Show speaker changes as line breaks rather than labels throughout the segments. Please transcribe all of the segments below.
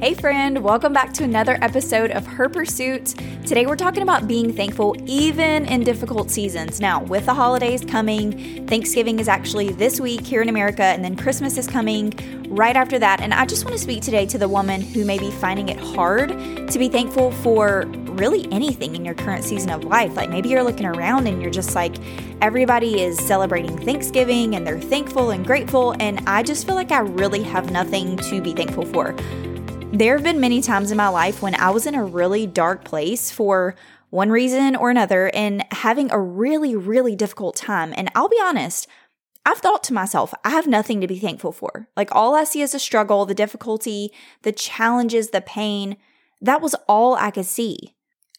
Hey, friend, welcome back to another episode of Her Pursuit. Today, we're talking about being thankful even in difficult seasons. Now, with the holidays coming, Thanksgiving is actually this week here in America, and then Christmas is coming right after that. And I just want to speak today to the woman who may be finding it hard to be thankful for really anything in your current season of life. Like maybe you're looking around and you're just like, everybody is celebrating Thanksgiving and they're thankful and grateful, and I just feel like I really have nothing to be thankful for. There have been many times in my life when I was in a really dark place for one reason or another and having a really, really difficult time. And I'll be honest, I've thought to myself, I have nothing to be thankful for. Like all I see is the struggle, the difficulty, the challenges, the pain. That was all I could see.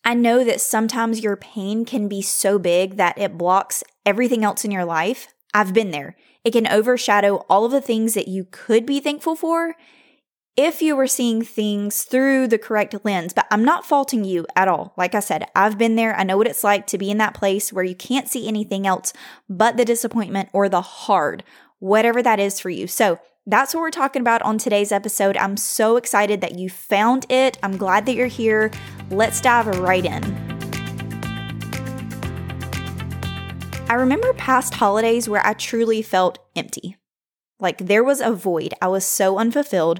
I know that sometimes your pain can be so big that it blocks everything else in your life. I've been there. It can overshadow all of the things that you could be thankful for if you were seeing things through the correct lens. But I'm not faulting you at all. Like I said, I've been there. I know what it's like to be in that place where you can't see anything else but the disappointment or the hard, whatever that is for you. So that's what we're talking about on today's episode. I'm so excited that you found it. I'm glad that you're here. Let's dive right in. I remember past holidays where I truly felt empty. Like there was a void. I was so unfulfilled.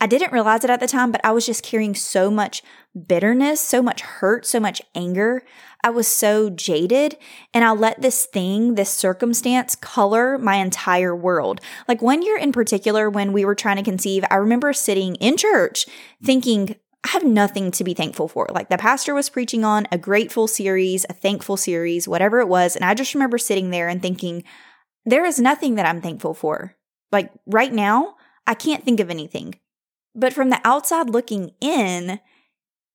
I didn't realize it at the time, but I was just carrying so much bitterness, so much hurt, so much anger. I was so jaded and I let this thing, this circumstance color my entire world. Like one year in particular, when we were trying to conceive, I remember sitting in church thinking, I have nothing to be thankful for. Like the pastor was preaching on a grateful series, a thankful series, whatever it was. And I just remember sitting there and thinking, there is nothing that I'm thankful for. Like right now, I can't think of anything. But from the outside looking in,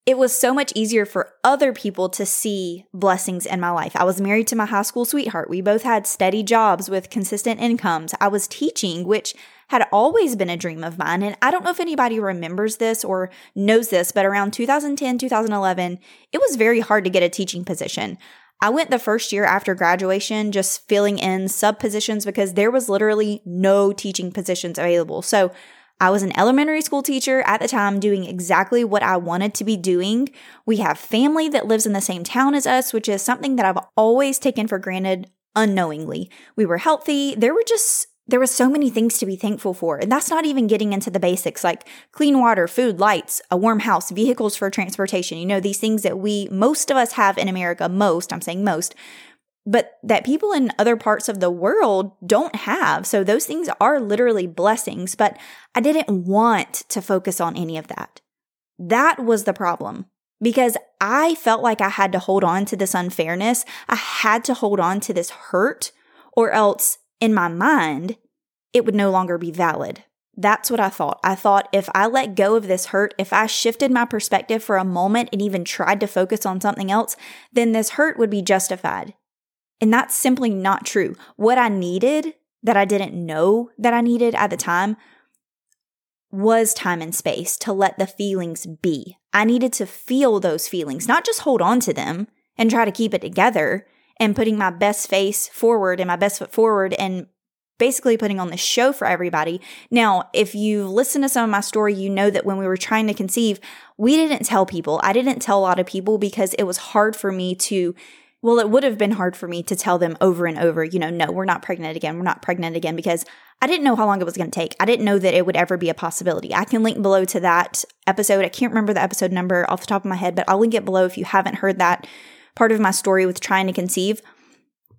it was so much easier for other people to see blessings in my life. I was married to my high school sweetheart. We both had steady jobs with consistent incomes. I was teaching, which had always been a dream of mine. And I don't know if anybody remembers this or knows this, but around 2010, 2011, it was very hard to get a teaching position. I went the first year after graduation just filling in sub positions because there was literally no teaching positions available. So I was an elementary school teacher at the time doing exactly what I wanted to be doing. We have family that lives in the same town as us, which is something that I've always taken for granted unknowingly. We were healthy. There were just there were so many things to be thankful for. And that's not even getting into the basics like clean water, food, lights, a warm house, vehicles for transportation. You know, these things that we, most of us have in America, most, I'm saying most, but that people in other parts of the world don't have. So those things are literally blessings, but I didn't want to focus on any of that. That was the problem because I felt like I had to hold on to this unfairness. I had to hold on to this hurt or else in my mind, it would no longer be valid. That's what I thought. I thought if I let go of this hurt, if I shifted my perspective for a moment and even tried to focus on something else, then this hurt would be justified. And that's simply not true. What I needed that I didn't know that I needed at the time was time and space to let the feelings be. I needed to feel those feelings, not just hold on to them and try to keep it together and putting my best face forward and my best foot forward and basically putting on the show for everybody. Now, if you listen to some of my story, you know that when we were trying to conceive, we didn't tell people. I didn't tell a lot of people because it was hard for me to well, it would have been hard for me to tell them over and over, you know, no, we're not pregnant again. We're not pregnant again because I didn't know how long it was going to take. I didn't know that it would ever be a possibility. I can link below to that episode. I can't remember the episode number off the top of my head, but I'll link it below if you haven't heard that part of my story with trying to conceive.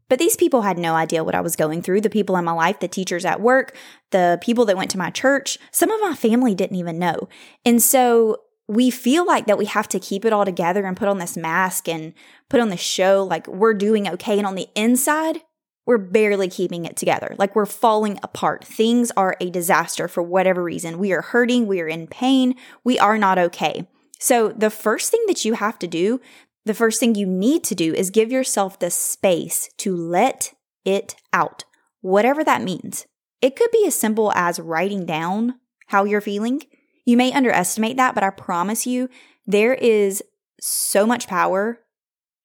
But these people had no idea what I was going through. The people in my life, the teachers at work, the people that went to my church, some of my family didn't even know. And so we feel like that we have to keep it all together and put on this mask and put on the show like we're doing okay. And on the inside, we're barely keeping it together. Like we're falling apart. Things are a disaster for whatever reason. We are hurting. We are in pain. We are not okay. So the first thing that you have to do, the first thing you need to do is give yourself the space to let it out, whatever that means. It could be as simple as writing down how you're feeling. You may underestimate that, but I promise you, there is so much power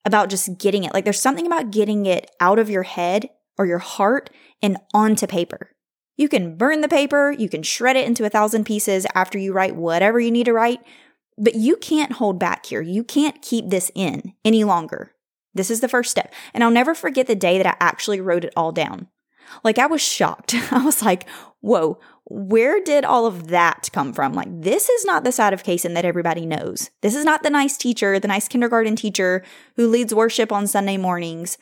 about just getting it. Like there's something about getting it out of your head or your heart and onto paper. You can burn the paper, you can shred it into a thousand pieces after you write whatever you need to write, but you can't hold back here. You can't keep this in any longer. This is the first step. And I'll never forget the day that I actually wrote it all down. Like, I was shocked. I was like, whoa, where did all of that come from? Like, this is not the side of Kaysen that everybody knows. This is not the nice teacher, the nice kindergarten teacher who leads worship on Sunday mornings.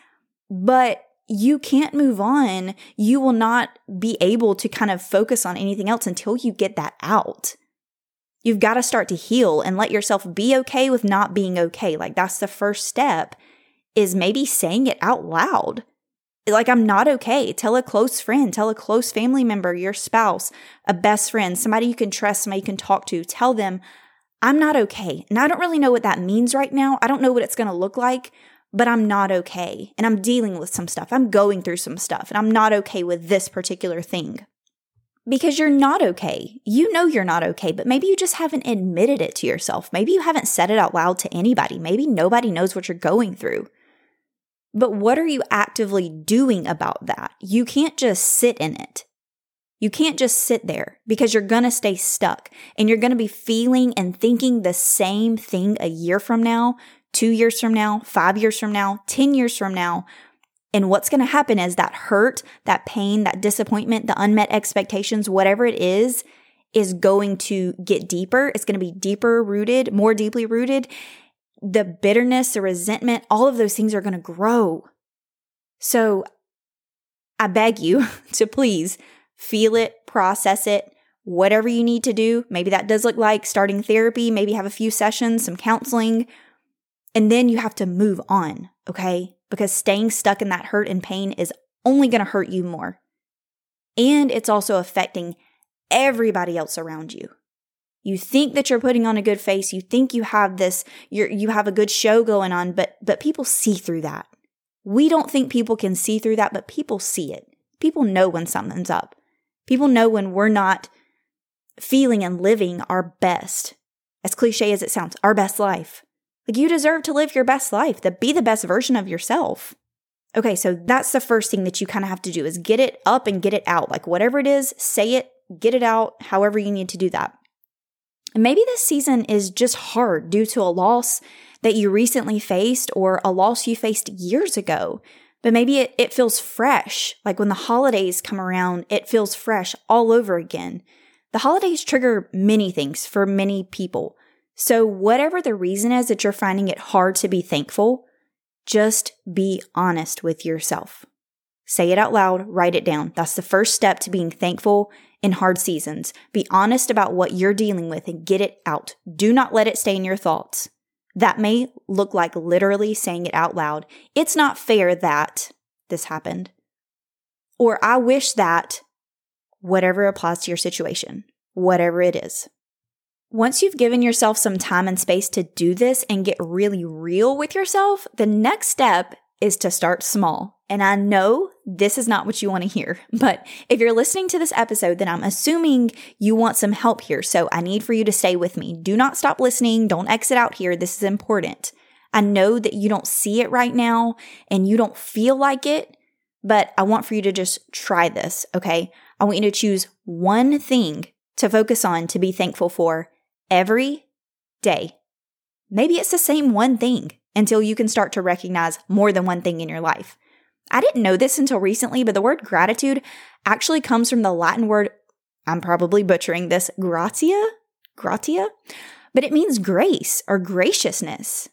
But you can't move on. You will not be able to kind of focus on anything else until you get that out. You've got to start to heal and let yourself be okay with not being okay. Like that's the first step is maybe saying it out loud. Like, I'm not okay. Tell a close friend, tell a close family member, your spouse, a best friend, somebody you can trust, somebody you can talk to. Tell them, I'm not okay. And I don't really know what that means right now. I don't know what it's going to look like, but I'm not okay. And I'm dealing with some stuff. I'm going through some stuff, and I'm not okay with this particular thing. Because you're not okay. You know you're not okay, but maybe you just haven't admitted it to yourself. Maybe you haven't said it out loud to anybody. Maybe nobody knows what you're going through. But what are you actively doing about that? You can't just sit in it. You can't just sit there because you're going to stay stuck and you're going to be feeling and thinking the same thing a year from now two years from now, five years from now, 10 years from now. And what's going to happen is that hurt, that pain, that disappointment, the unmet expectations, whatever it is, is going to get deeper. It's going to be deeper rooted, more deeply rooted. The bitterness, the resentment, all of those things are going to grow. So I beg you to please feel it, process it, whatever you need to do. Maybe that does look like starting therapy, maybe have a few sessions, some counseling, and then you have to move on, okay? Because staying stuck in that hurt and pain is only going to hurt you more. And it's also affecting everybody else around you. You think that you're putting on a good face, you think you have this you you have a good show going on, but but people see through that. We don't think people can see through that, but people see it. People know when something's up. People know when we're not feeling and living our best. As cliche as it sounds, our best life. Like you deserve to live your best life, to be the best version of yourself. Okay, so that's the first thing that you kind of have to do is get it up and get it out. Like whatever it is, say it, get it out, however you need to do that. And maybe this season is just hard due to a loss that you recently faced or a loss you faced years ago. But maybe it, it feels fresh. Like when the holidays come around, it feels fresh all over again. The holidays trigger many things for many people. So, whatever the reason is that you're finding it hard to be thankful, just be honest with yourself. Say it out loud, write it down. That's the first step to being thankful in hard seasons. Be honest about what you're dealing with and get it out. Do not let it stay in your thoughts. That may look like literally saying it out loud. It's not fair that this happened. Or I wish that whatever applies to your situation, whatever it is. Once you've given yourself some time and space to do this and get really real with yourself, the next step is to start small. And I know this is not what you want to hear, but if you're listening to this episode, then I'm assuming you want some help here. So I need for you to stay with me. Do not stop listening. Don't exit out here. This is important. I know that you don't see it right now and you don't feel like it, but I want for you to just try this. Okay. I want you to choose one thing to focus on to be thankful for every day. Maybe it's the same one thing until you can start to recognize more than one thing in your life. I didn't know this until recently, but the word gratitude actually comes from the Latin word, I'm probably butchering this, gratia? Gratia? But it means grace or graciousness.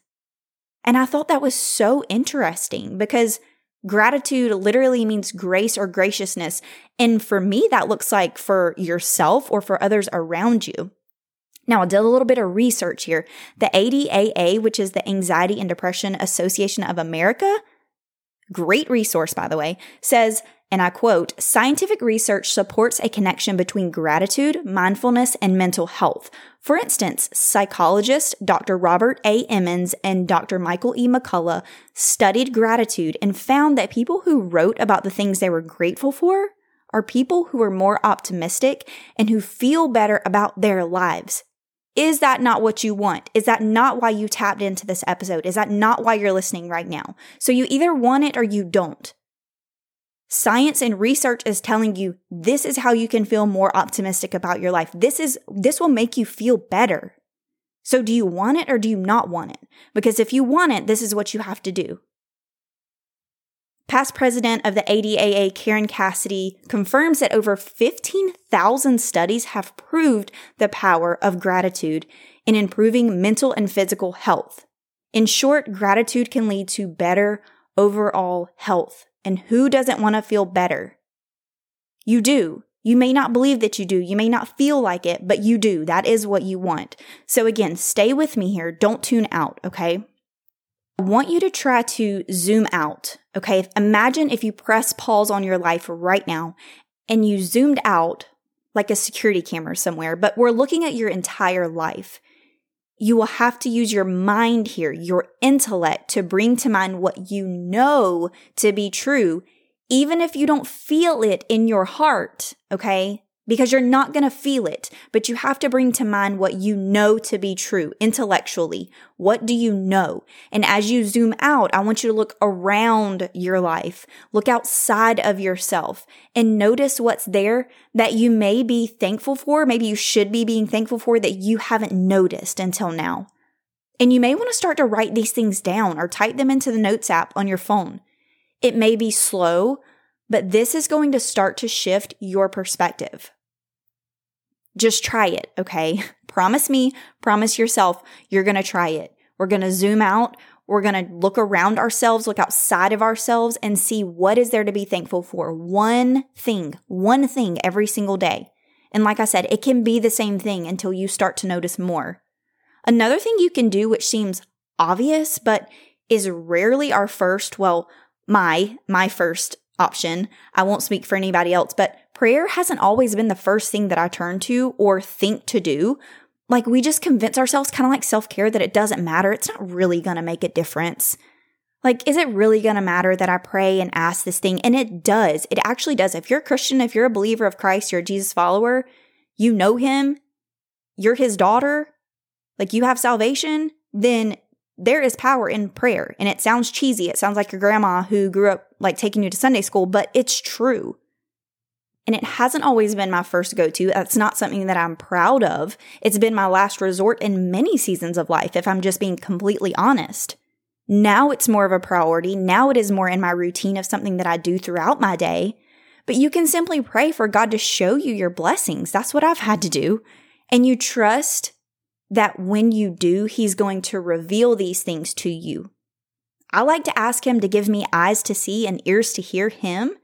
And I thought that was so interesting because gratitude literally means grace or graciousness. And for me, that looks like for yourself or for others around you. Now, I did a little bit of research here. The ADAA, which is the Anxiety and Depression Association of America, great resource, by the way, says, and I quote, scientific research supports a connection between gratitude, mindfulness, and mental health. For instance, psychologists Dr. Robert A. Emmons and Dr. Michael E. McCullough studied gratitude and found that people who wrote about the things they were grateful for are people who are more optimistic and who feel better about their lives. Is that not what you want? Is that not why you tapped into this episode? Is that not why you're listening right now? So you either want it or you don't. Science and research is telling you this is how you can feel more optimistic about your life. This is, this will make you feel better. So do you want it or do you not want it? Because if you want it, this is what you have to do. Past president of the ADAA, Karen Cassiday, confirms that over 15,000 studies have proved the power of gratitude in improving mental and physical health. In short, gratitude can lead to better overall health. And who doesn't want to feel better? You do. You may not believe that you do. You may not feel like it, but you do. That is what you want. So again, stay with me here. Don't tune out, okay? I want you to try to zoom out, okay? Imagine if you press pause on your life right now and you zoomed out like a security camera somewhere, but we're looking at your entire life you will have to use your mind here, your intellect to bring to mind what you know to be true, even if you don't feel it in your heart, okay? Because you're not going to feel it, but you have to bring to mind what you know to be true intellectually. What do you know? And as you zoom out, I want you to look around your life, look outside of yourself and notice what's there that you may be thankful for. Maybe you should be being thankful for that you haven't noticed until now. And you may want to start to write these things down or type them into the notes app on your phone. It may be slow, but this is going to start to shift your perspective. Just try it, okay? promise me, promise yourself, you're gonna try it. We're gonna zoom out. We're to look around ourselves, look outside of ourselves and see what is there to be thankful for. One thing, one thing every single day. And like I said, it can be the same thing until you start to notice more. Another thing you can do, which seems obvious, but is rarely our first, well, my, my first option. I won't speak for anybody else, but prayer hasn't always been the first thing that I turn to or think to do. Like we just convince ourselves, kind of like self care, that it doesn't matter. It's not really going to make a difference. Like, is it really going to matter that I pray and ask this thing? And it does. It actually does. If you're a Christian, if you're a believer of Christ, you're a Jesus follower, you know him, you're his daughter, like you have salvation, then there is power in prayer. And it sounds cheesy. It sounds like your grandma who grew up like taking you to Sunday school, but it's true. And it hasn't always been my first go to. That's not something that I'm proud of. It's been my last resort in many seasons of life, if I'm just being completely honest. Now it's more of a priority. Now it is more in my routine of something that I do throughout my day. But you can simply pray for God to show you your blessings. That's what I've had to do. And you trust that when you do, He's going to reveal these things to you. I like to ask Him to give me eyes to see and ears to hear Him.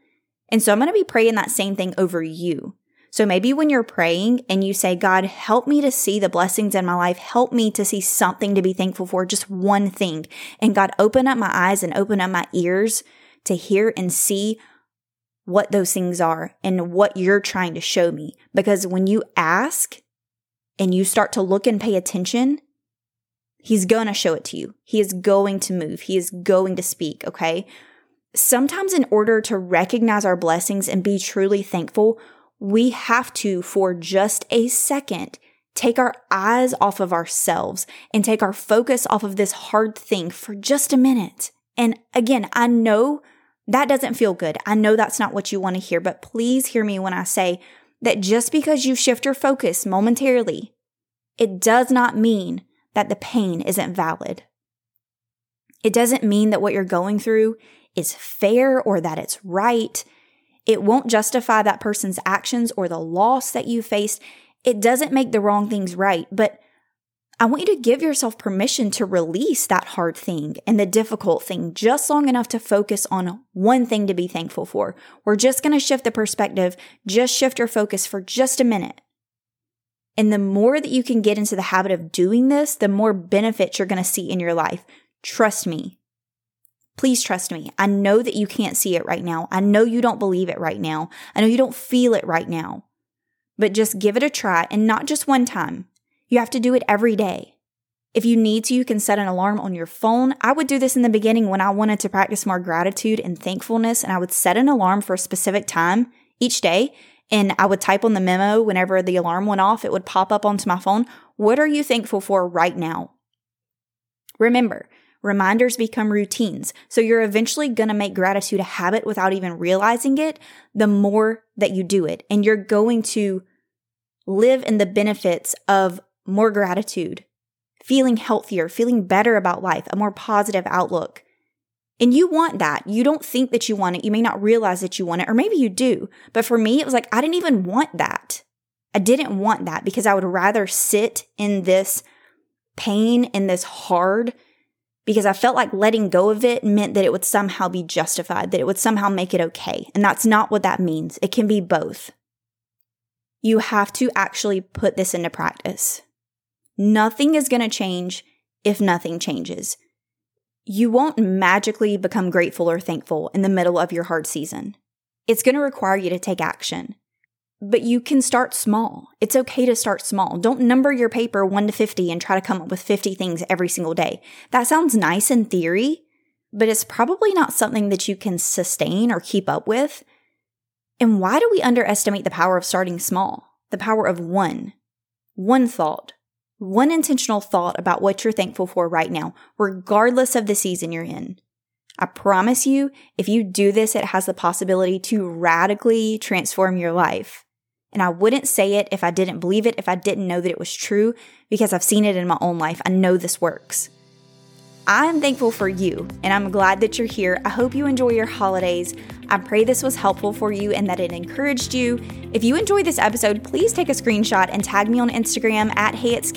And so I'm going to be praying that same thing over you. So maybe when you're praying and you say, God, help me to see the blessings in my life, help me to see something to be thankful for, just one thing. And God, open up my eyes and open up my ears to hear and see what those things are and what you're trying to show me. Because when you ask and you start to look and pay attention, he's going to show it to you. He is going to move. He is going to speak. Okay. Sometimes, in order to recognize our blessings and be truly thankful, we have to, for just a second, take our eyes off of ourselves and take our focus off of this hard thing for just a minute. And again, I know that doesn't feel good. I know that's not what you want to hear, but please hear me when I say that just because you shift your focus momentarily, it does not mean that the pain isn't valid. It doesn't mean that what you're going through is fair or that it's right. It won't justify that person's actions or the loss that you faced. It doesn't make the wrong things right, but I want you to give yourself permission to release that hard thing and the difficult thing just long enough to focus on one thing to be thankful for. We're just going to shift the perspective, just shift your focus for just a minute. And the more that you can get into the habit of doing this, the more benefits you're going to see in your life. Trust me. Please trust me. I know that you can't see it right now. I know you don't believe it right now. I know you don't feel it right now. But just give it a try and not just one time. You have to do it every day. If you need to, you can set an alarm on your phone. I would do this in the beginning when I wanted to practice more gratitude and thankfulness, and I would set an alarm for a specific time each day. And I would type on the memo whenever the alarm went off, it would pop up onto my phone. What are you thankful for right now? Remember, Reminders become routines. So you're eventually going to make gratitude a habit without even realizing it the more that you do it. And you're going to live in the benefits of more gratitude, feeling healthier, feeling better about life, a more positive outlook. And you want that. You don't think that you want it. You may not realize that you want it, or maybe you do. But for me, it was like, I didn't even want that. I didn't want that because I would rather sit in this pain and this hard because I felt like letting go of it meant that it would somehow be justified, that it would somehow make it okay. And that's not what that means. It can be both. You have to actually put this into practice. Nothing is going to change if nothing changes. You won't magically become grateful or thankful in the middle of your hard season. It's going to require you to take action. But you can start small. It's okay to start small. Don't number your paper 1 to 50 and try to come up with 50 things every single day. That sounds nice in theory, but it's probably not something that you can sustain or keep up with. And why do we underestimate the power of starting small? The power of one, one thought, one intentional thought about what you're thankful for right now, regardless of the season you're in. I promise you, if you do this, it has the possibility to radically transform your life. And I wouldn't say it if I didn't believe it, if I didn't know that it was true, because I've seen it in my own life. I know this works. I'm thankful for you, and I'm glad that you're here. I hope you enjoy your holidays. I pray this was helpful for you and that it encouraged you. If you enjoyed this episode, please take a screenshot and tag me on Instagram at Hey It's.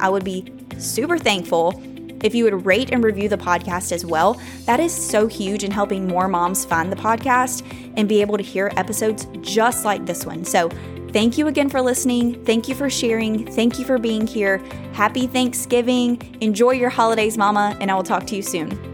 I would be super thankful if you would rate and review the podcast as well. That is so huge in helping more moms find the podcast and be able to hear episodes just like this one. So Thank you again for listening. Thank you for sharing. Thank you for being here. Happy Thanksgiving. Enjoy your holidays, Mama, and I will talk to you soon.